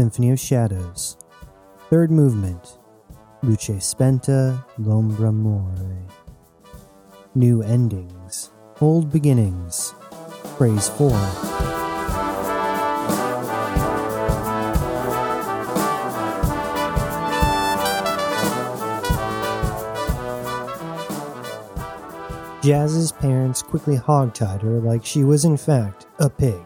Symphony of Shadows. Third movement. Luce spenta, l'ombra more. New endings. Old beginnings. Phrase 4. Jazz's parents quickly hogtied her like she was, in fact, a pig.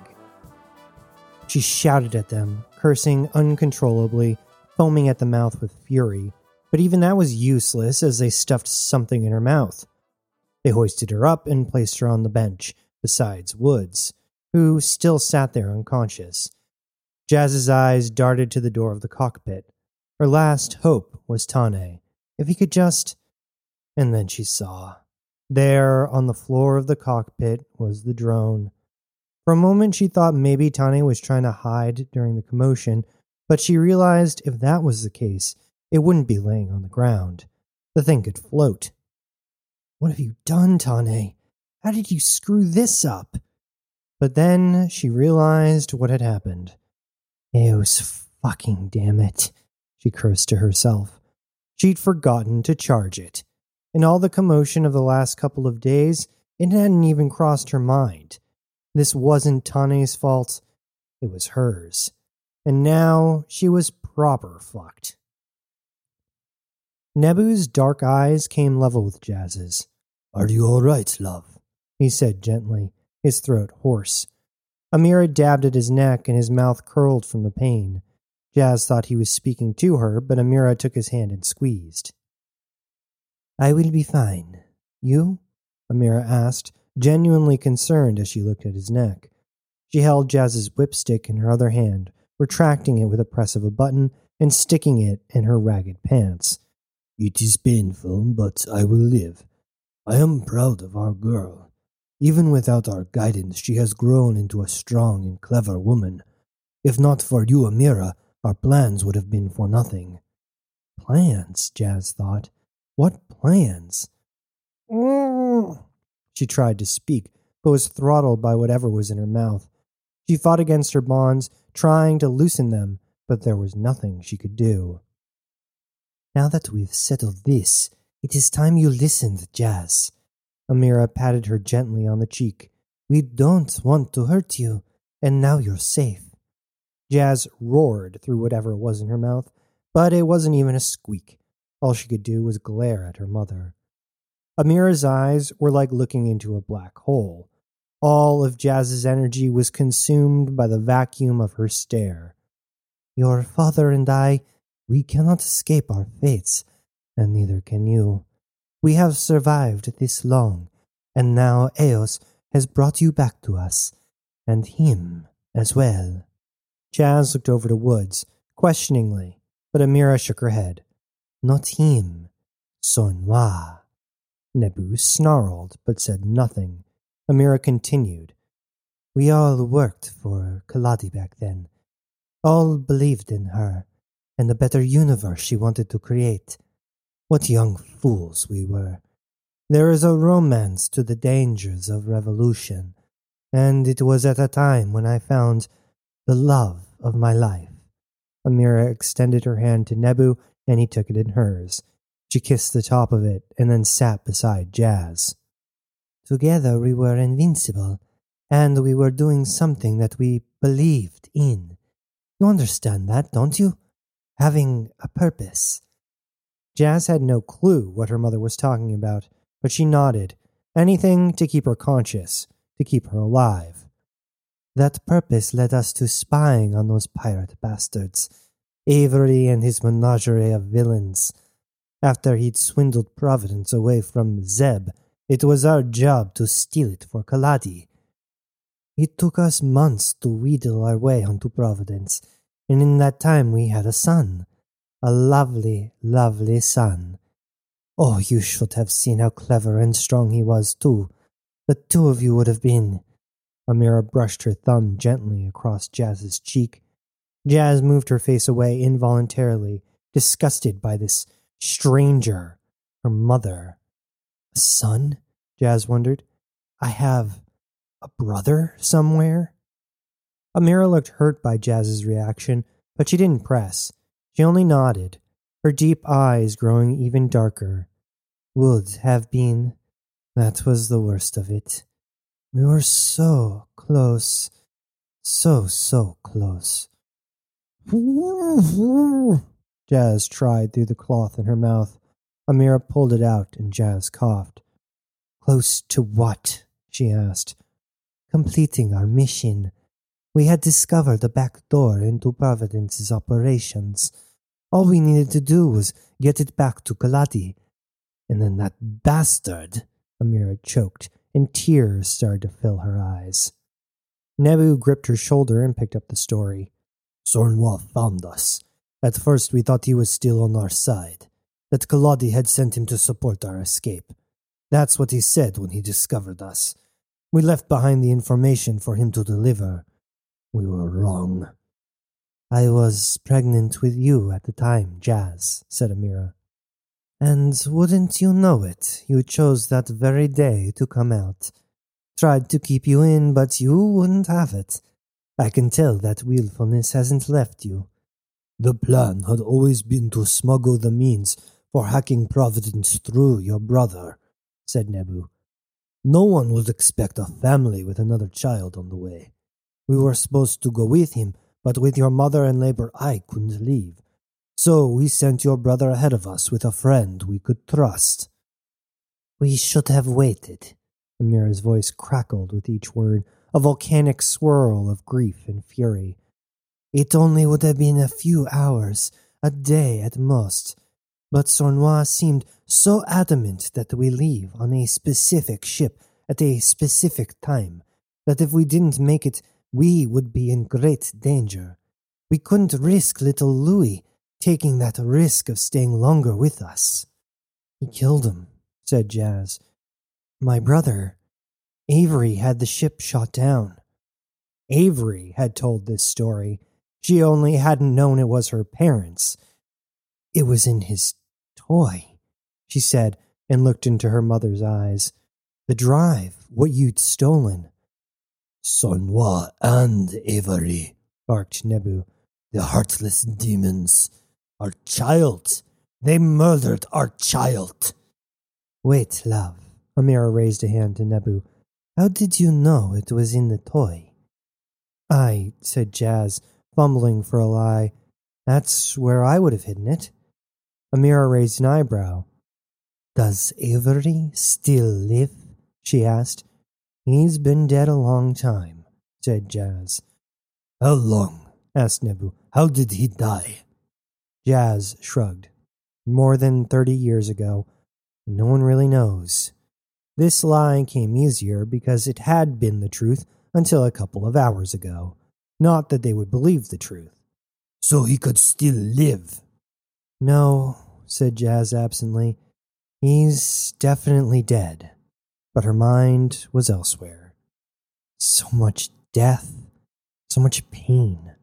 She shouted at them, cursing uncontrollably, foaming at the mouth with fury, but even that was useless as they stuffed something in her mouth. They hoisted her up and placed her on the bench, besides Woods, who still sat there unconscious. Jazz's eyes darted to the door of the cockpit. Her last hope was Tane. If he could just. And then she saw. There, on the floor of the cockpit, was the drone. For a moment, she thought maybe Tane was trying to hide during the commotion, but she realized if that was the case, it wouldn't be laying on the ground. The thing could float. What have you done, Tane? How did you screw this up? But then she realized what had happened. Eos, fucking damn it, she cursed to herself. She'd forgotten to charge it. In all the commotion of the last couple of days, it hadn't even crossed her mind. This wasn't Tane's fault, it was hers. And now she was proper fucked. Nebu's dark eyes came level with Jazz's. Are you all right, love? He said gently, his throat hoarse. Amira dabbed at his neck and his mouth curled from the pain. Jazz thought he was speaking to her, but Amira took his hand and squeezed. I will be fine. You? Amira asked, genuinely concerned as she looked at his neck. She held Jazz's whipstick in her other hand, retracting it with a press of a button and sticking it in her ragged pants. It is painful, but I will live. I am proud of our girl. Even without our guidance, she has grown into a strong and clever woman. If not for you, Amira, our plans would have been for nothing. Plans, Jazz thought. What plans? She tried to speak, but was throttled by whatever was in her mouth. She fought against her bonds, trying to loosen them, but there was nothing she could do. Now that we've settled this, it is time you listened, Jazz. Amira patted her gently on the cheek. We don't want to hurt you, and now you're safe. Jazz roared through whatever was in her mouth, but it wasn't even a squeak. All she could do was glare at her mother. Amira's eyes were like looking into a black hole. All of Jazz's energy was consumed by the vacuum of her stare. Your father and I, we cannot escape our fates, and neither can you. We have survived this long, and now Eos has brought you back to us, and him as well. Jazz looked over to Woods, questioningly, but Amira shook her head. Not him. Sornois. Nebu snarled, but said nothing. Amira continued. We all worked for Kaladi back then. All believed in her and the better universe she wanted to create. What young fools we were. There is a romance to the dangers of revolution, and it was at a time when I found the love of my life. Amira extended her hand to Nebu and he took it in hers. She kissed the top of it and then sat beside Jazz. Together we were invincible, and we were doing something that we believed in. You understand that, don't you? Having a purpose. Jazz had no clue what her mother was talking about, but she nodded. Anything to keep her conscious, to keep her alive. That purpose led us to spying on those pirate bastards Avery and his menagerie of villains. After he'd swindled Providence away from Zeb, it was our job to steal it for Kaladi. It took us months to wheedle our way onto Providence, and in that time we had a son. A lovely, lovely son. Oh, you should have seen how clever and strong he was, too. The two of you would have been. Amira brushed her thumb gently across Jazz's cheek Jazz moved her face away involuntarily, disgusted by this stranger, her mother. A son? Jazz wondered. I have a brother somewhere? Amira looked hurt by Jazz's reaction, but she didn't press. She only nodded, her deep eyes growing even darker. Would have been. That was the worst of it. We were so close. So, so close. Jazz tried through the cloth in her mouth. Amira pulled it out and Jazz coughed. Close to what? she asked. Completing our mission. We had discovered the back door into Providence's operations. All we needed to do was get it back to Kaladi. And then that bastard, Amira choked, and tears started to fill her eyes. Nebu gripped her shoulder and picked up the story. Sornois found us. At first we thought he was still on our side, that Kaladi had sent him to support our escape. That's what he said when he discovered us. We left behind the information for him to deliver. We were wrong. I was pregnant with you at the time, Jazz, said Amira. And wouldn't you know it, you chose that very day to come out. Tried to keep you in, but you wouldn't have it. I can tell that willfulness hasn't left you. The plan had always been to smuggle the means for hacking Providence through your brother, said Nebu. No one would expect a family with another child on the way. We were supposed to go with him, but with your mother in labor, I couldn't leave. So we sent your brother ahead of us with a friend we could trust. We should have waited. Amira's voice crackled with each word, a volcanic swirl of grief and fury. It only would have been a few hours, a day at most. But Sornois seemed so adamant that we leave on a specific ship at a specific time that if we didn't make it, we would be in great danger. We couldn't risk little Louis taking that risk of staying longer with us. He killed him, said Jazz. My brother, Avery, had the ship shot down. Avery had told this story. She only hadn't known it was her parents. It was in his toy, she said, and looked into her mother's eyes. The drive, what you'd stolen. Sornois and Avery, barked Nebu. The heartless demons. Our child. They murdered our child. Wait, love. Amira raised a hand to Nebu. How did you know it was in the toy? I, said Jazz, fumbling for a lie. That's where I would have hidden it. Amira raised an eyebrow. Does Avery still live? she asked. He's been dead a long time, said Jazz. How long? asked Nebu. How did he die? Jazz shrugged. More than thirty years ago. No one really knows. This lie came easier because it had been the truth until a couple of hours ago. Not that they would believe the truth. So he could still live. No, said Jazz absently. He's definitely dead. But her mind was elsewhere. So much death, so much pain.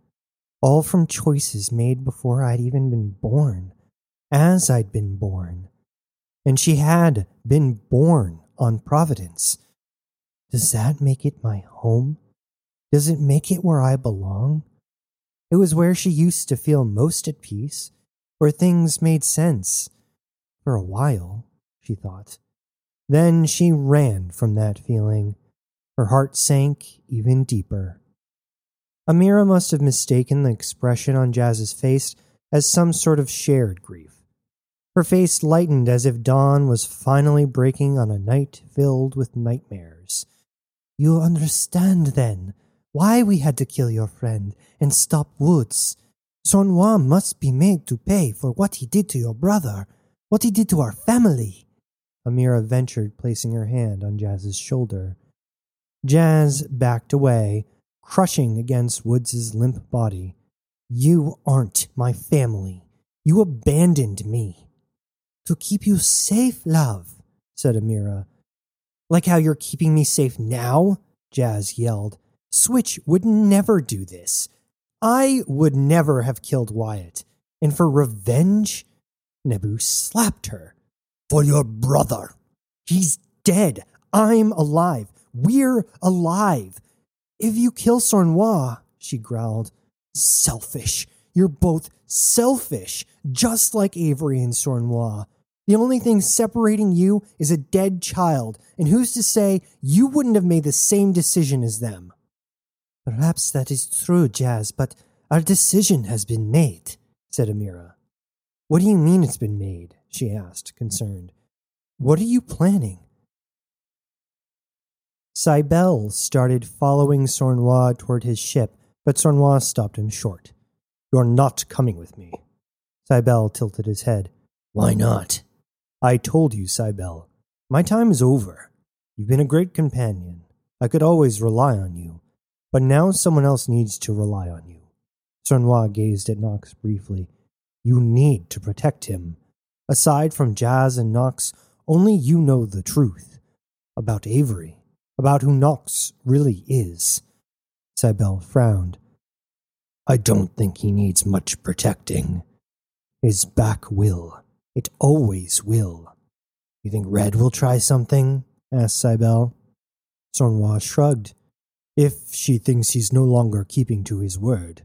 All from choices made before I'd even been born, as I'd been born. And she had been born on Providence. Does that make it my home? Does it make it where I belong? It was where she used to feel most at peace, where things made sense. For a while, she thought. Then she ran from that feeling. Her heart sank even deeper. Amira must have mistaken the expression on Jazz's face as some sort of shared grief. Her face lightened as if dawn was finally breaking on a night filled with nightmares. You understand, then, why we had to kill your friend and stop Woods. Sornois must be made to pay for what he did to your brother, what he did to our family. Amira ventured, placing her hand on Jazz's shoulder. Jazz backed away, crushing against Woods's limp body. You aren't my family. You abandoned me. To keep you safe, love, said Amira. Like how you're keeping me safe now? Jazz yelled. Switch would never do this. I would never have killed Wyatt. And for revenge? Nebu slapped her. For your brother. He's dead. I'm alive. We're alive. If you kill Sornois, she growled, selfish. You're both selfish, just like Avery and Sornois. The only thing separating you is a dead child, and who's to say you wouldn't have made the same decision as them? Perhaps that is true, Jazz, but our decision has been made, said Amira. What do you mean it's been made? she asked, concerned. What are you planning? Cybele started following Sornois toward his ship, but Sornois stopped him short. You're not coming with me. Cybele tilted his head. Why not? I told you, Cybele. My time is over. You've been a great companion. I could always rely on you. But now someone else needs to rely on you. Sornois gazed at Knox briefly. You need to protect him. Aside from Jazz and Knox, only you know the truth. About Avery. About who Knox really is. Cybele frowned. I don't think he needs much protecting. His back will. It always will. You think Red will try something? asked Cybele. Sornois shrugged. If she thinks he's no longer keeping to his word.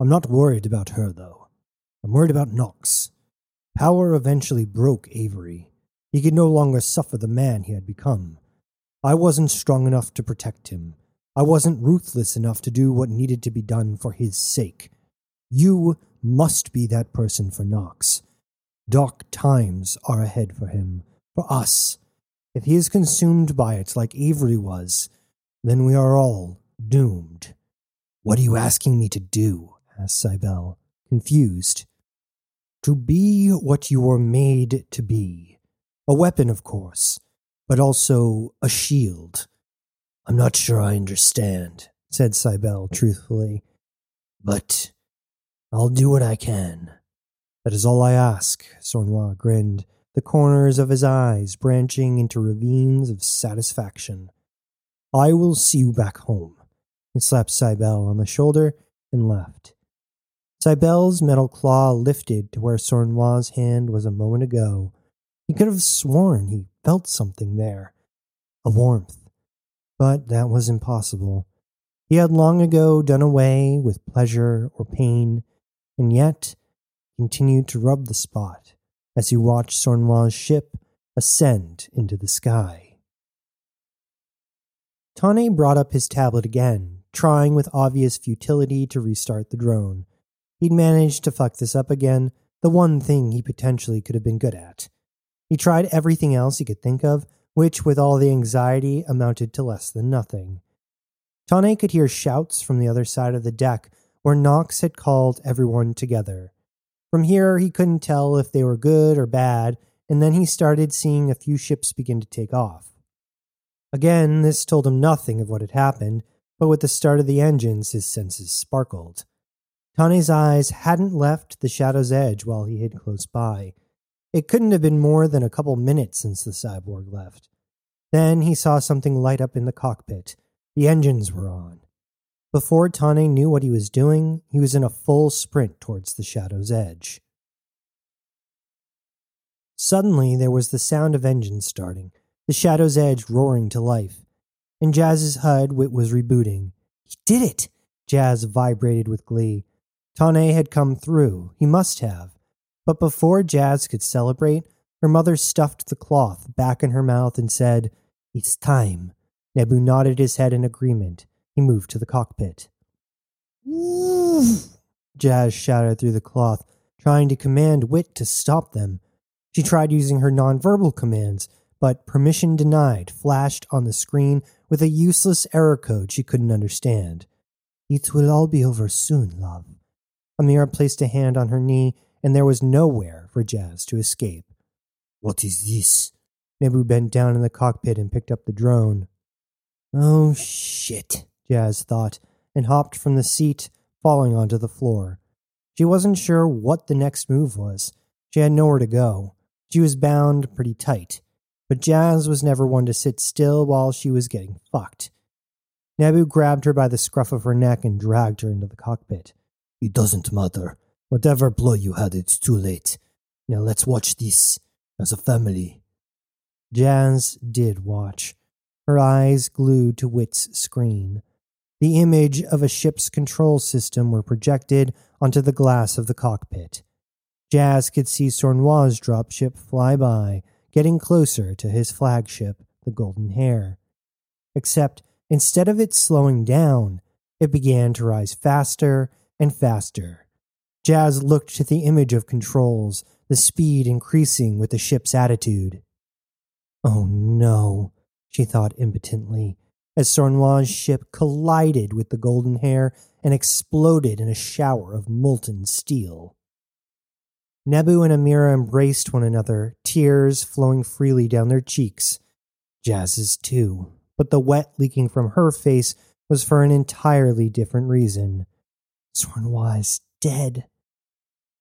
I'm not worried about her, though. I'm worried about Knox. Power eventually broke Avery. He could no longer suffer the man he had become. I wasn't strong enough to protect him. I wasn't ruthless enough to do what needed to be done for his sake. You must be that person for Knox. Dark times are ahead for him, for us. If he is consumed by it like Avery was, then we are all doomed. What are you asking me to do? asked Cybele, confused. To be what you were made to be. A weapon, of course, but also a shield. I'm not sure I understand, said Cybele truthfully. But I'll do what I can. That is all I ask, Sornois grinned, the corners of his eyes branching into ravines of satisfaction. I will see you back home. He slapped Cybele on the shoulder and left. Cybele's metal claw lifted to where Sornois' hand was a moment ago. He could have sworn he felt something there a warmth. But that was impossible. He had long ago done away with pleasure or pain, and yet continued to rub the spot as he watched Sornois' ship ascend into the sky. Tane brought up his tablet again, trying with obvious futility to restart the drone. He'd managed to fuck this up again, the one thing he potentially could have been good at. He tried everything else he could think of, which, with all the anxiety, amounted to less than nothing. Tane could hear shouts from the other side of the deck, where Knox had called everyone together. From here, he couldn't tell if they were good or bad, and then he started seeing a few ships begin to take off. Again, this told him nothing of what had happened, but with the start of the engines, his senses sparkled. Tane's eyes hadn't left the shadow's edge while he hid close by. It couldn't have been more than a couple minutes since the cyborg left. Then he saw something light up in the cockpit. The engines were on. Before Tane knew what he was doing, he was in a full sprint towards the shadow's edge. Suddenly, there was the sound of engines starting, the shadow's edge roaring to life. In Jazz's HUD, Wit was rebooting. He did it! Jazz vibrated with glee. Tane had come through. He must have. But before Jazz could celebrate, her mother stuffed the cloth back in her mouth and said, It's time. Nebu nodded his head in agreement. He moved to the cockpit. Jazz shouted through the cloth, trying to command Wit to stop them. She tried using her nonverbal commands, but permission denied flashed on the screen with a useless error code she couldn't understand. It will all be over soon, love. Amira placed a hand on her knee, and there was nowhere for Jazz to escape. What is this? Nebu bent down in the cockpit and picked up the drone. Oh, shit, Jazz thought, and hopped from the seat, falling onto the floor. She wasn't sure what the next move was. She had nowhere to go. She was bound pretty tight but Jazz was never one to sit still while she was getting fucked. Nebu grabbed her by the scruff of her neck and dragged her into the cockpit. It doesn't matter. Whatever blow you had, it's too late. Now let's watch this as a family. Jazz did watch, her eyes glued to Wit's screen. The image of a ship's control system were projected onto the glass of the cockpit. Jazz could see Sornois' dropship fly by, getting closer to his flagship, the Golden Hare. Except instead of it slowing down, it began to rise faster and faster. Jazz looked to the image of controls, the speed increasing with the ship's attitude. Oh no, she thought impotently, as Sornois' ship collided with the Golden Hare and exploded in a shower of molten steel. Nebu and Amira embraced one another, tears flowing freely down their cheeks. Jazz's too, but the wet leaking from her face was for an entirely different reason. Sornois is dead.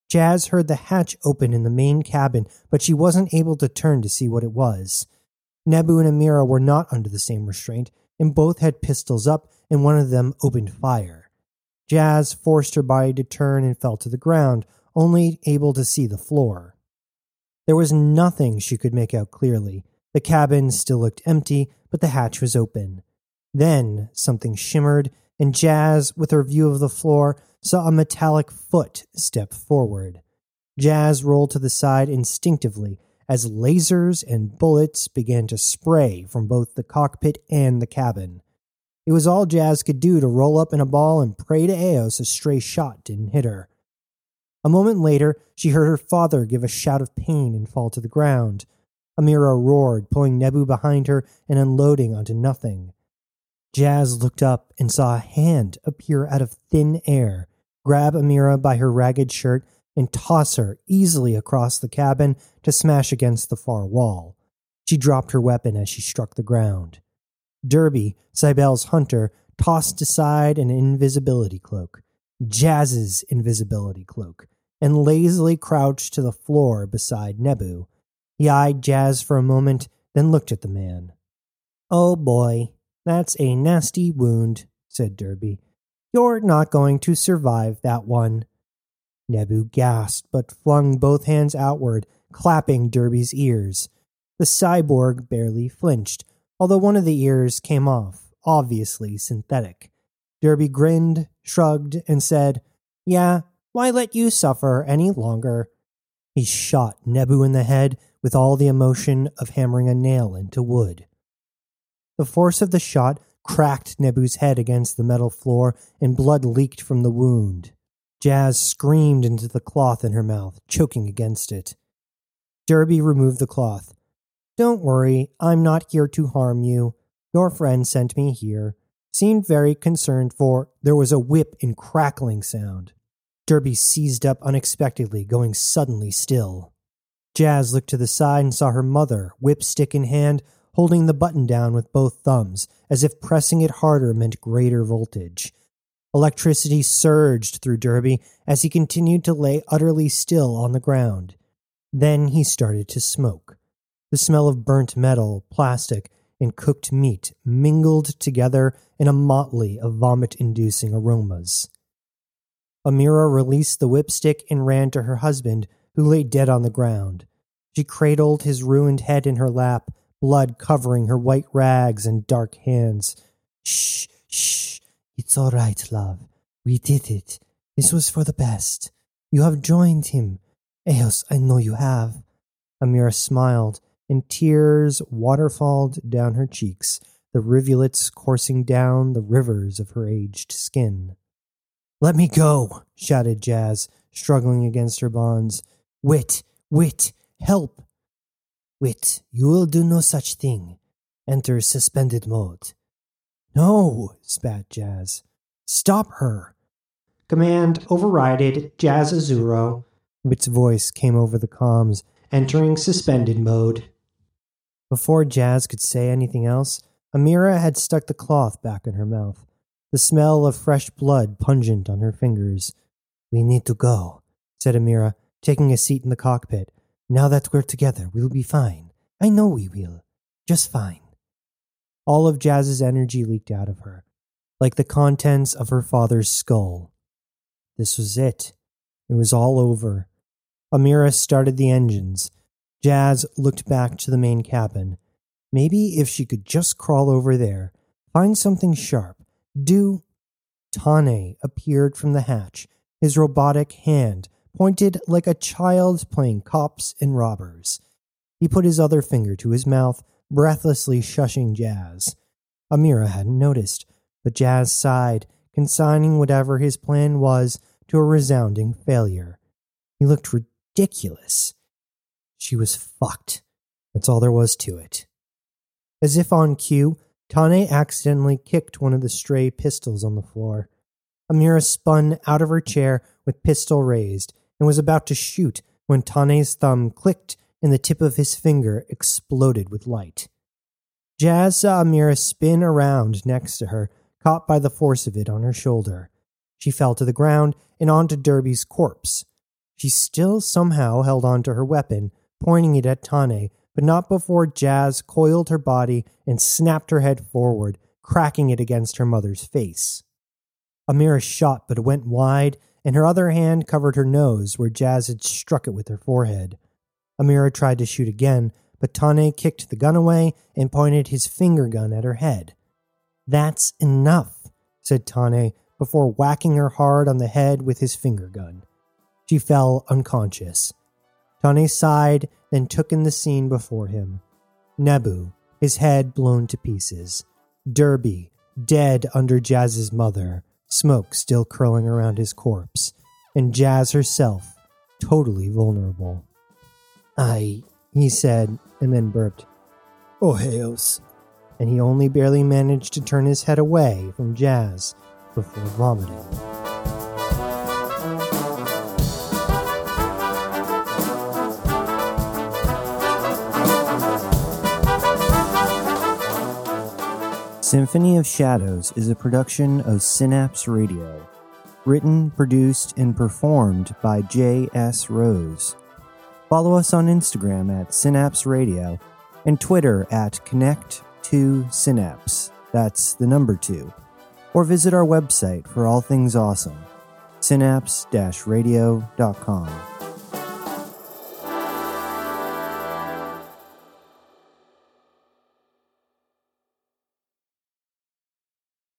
Jazz heard the hatch open in the main cabin, but she wasn't able to turn to see what it was. Nebu and Amira were not under the same restraint, and both had pistols up, and one of them opened fire. Jazz forced her body to turn and fell to the ground, only able to see the floor. There was nothing she could make out clearly. The cabin still looked empty, but the hatch was open. Then something shimmered, and Jazz, with her view of the floor, saw a metallic foot step forward. Jazz rolled to the side instinctively as lasers and bullets began to spray from both the cockpit and the cabin. It was all Jazz could do to roll up in a ball and pray to Eos a stray shot didn't hit her. A moment later, she heard her father give a shout of pain and fall to the ground. Amira roared, pulling Nebu behind her and unloading onto nothing. Jazz looked up and saw a hand appear out of thin air, grab Amira by her ragged shirt, and toss her easily across the cabin to smash against the far wall. She dropped her weapon as she struck the ground. Derby, Cybele's hunter, tossed aside an invisibility cloak. Jazz's invisibility cloak and lazily crouched to the floor beside Nebu. He eyed Jazz for a moment, then looked at the man. Oh boy, that's a nasty wound, said Derby. You're not going to survive that one. Nebu gasped, but flung both hands outward, clapping Derby's ears. The cyborg barely flinched, although one of the ears came off, obviously synthetic. Derby grinned, shrugged, and said, Yeah, why let you suffer any longer? He shot Nebu in the head with all the emotion of hammering a nail into wood. The force of the shot cracked Nebu's head against the metal floor, and blood leaked from the wound. Jazz screamed into the cloth in her mouth, choking against it. Derby removed the cloth. Don't worry, I'm not here to harm you. Your friend sent me here seemed very concerned, for there was a whip and crackling sound. Derby seized up unexpectedly, going suddenly still. Jazz looked to the side and saw her mother, whip stick in hand, holding the button down with both thumbs, as if pressing it harder meant greater voltage. Electricity surged through Derby as he continued to lay utterly still on the ground. Then he started to smoke. The smell of burnt metal, plastic, and cooked meat mingled together in a motley of vomit inducing aromas. Amira released the whipstick and ran to her husband, who lay dead on the ground. She cradled his ruined head in her lap, blood covering her white rags and dark hands. Shh, shh, it's all right, love. We did it. This was for the best. You have joined him. Eos, I know you have. Amira smiled and tears waterfalled down her cheeks, the rivulets coursing down the rivers of her aged skin. Let me go, shouted Jazz, struggling against her bonds. Wit, wit, help! Wit, you will do no such thing. Enter suspended mode. No, spat Jazz. Stop her. Command overrided Jazz Azuro. Wit's voice came over the comms, entering suspended mode. Before Jazz could say anything else, Amira had stuck the cloth back in her mouth, the smell of fresh blood pungent on her fingers. We need to go, said Amira, taking a seat in the cockpit. Now that we're together, we'll be fine. I know we will. Just fine. All of Jazz's energy leaked out of her, like the contents of her father's skull. This was it. It was all over. Amira started the engines, Jazz looked back to the main cabin. Maybe if she could just crawl over there, find something sharp, do Tane appeared from the hatch, his robotic hand pointed like a child playing cops and robbers. He put his other finger to his mouth, breathlessly shushing Jazz. Amira hadn't noticed, but Jazz sighed, consigning whatever his plan was to a resounding failure. He looked ridiculous. She was fucked. That's all there was to it. As if on cue, Tane accidentally kicked one of the stray pistols on the floor. Amira spun out of her chair with pistol raised and was about to shoot when Tane's thumb clicked and the tip of his finger exploded with light. Jazz saw Amira spin around next to her, caught by the force of it on her shoulder. She fell to the ground and onto Derby's corpse. She still somehow held onto her weapon, pointing it at Tane, but not before Jazz coiled her body and snapped her head forward, cracking it against her mother's face. Amira shot, but it went wide, and her other hand covered her nose where Jazz had struck it with her forehead. Amira tried to shoot again, but Tane kicked the gun away and pointed his finger gun at her head. That's enough, said Tane before whacking her hard on the head with his finger gun. She fell unconscious. Tane sighed, then took in the scene before him. Nebu, his head blown to pieces. Derby, dead under Jazz's mother, smoke still curling around his corpse. And Jazz herself, totally vulnerable. I, he said, and then burped. Oh, Eos. And he only barely managed to turn his head away from Jazz before vomiting. Symphony of Shadows is a production of Synapse Radio. Written, produced, and performed by J.S. Rose. Follow us on Instagram at Synapse Radio and Twitter at Connect2Synapse. That's the number two. Or visit our website for all things awesome synapse radio.com.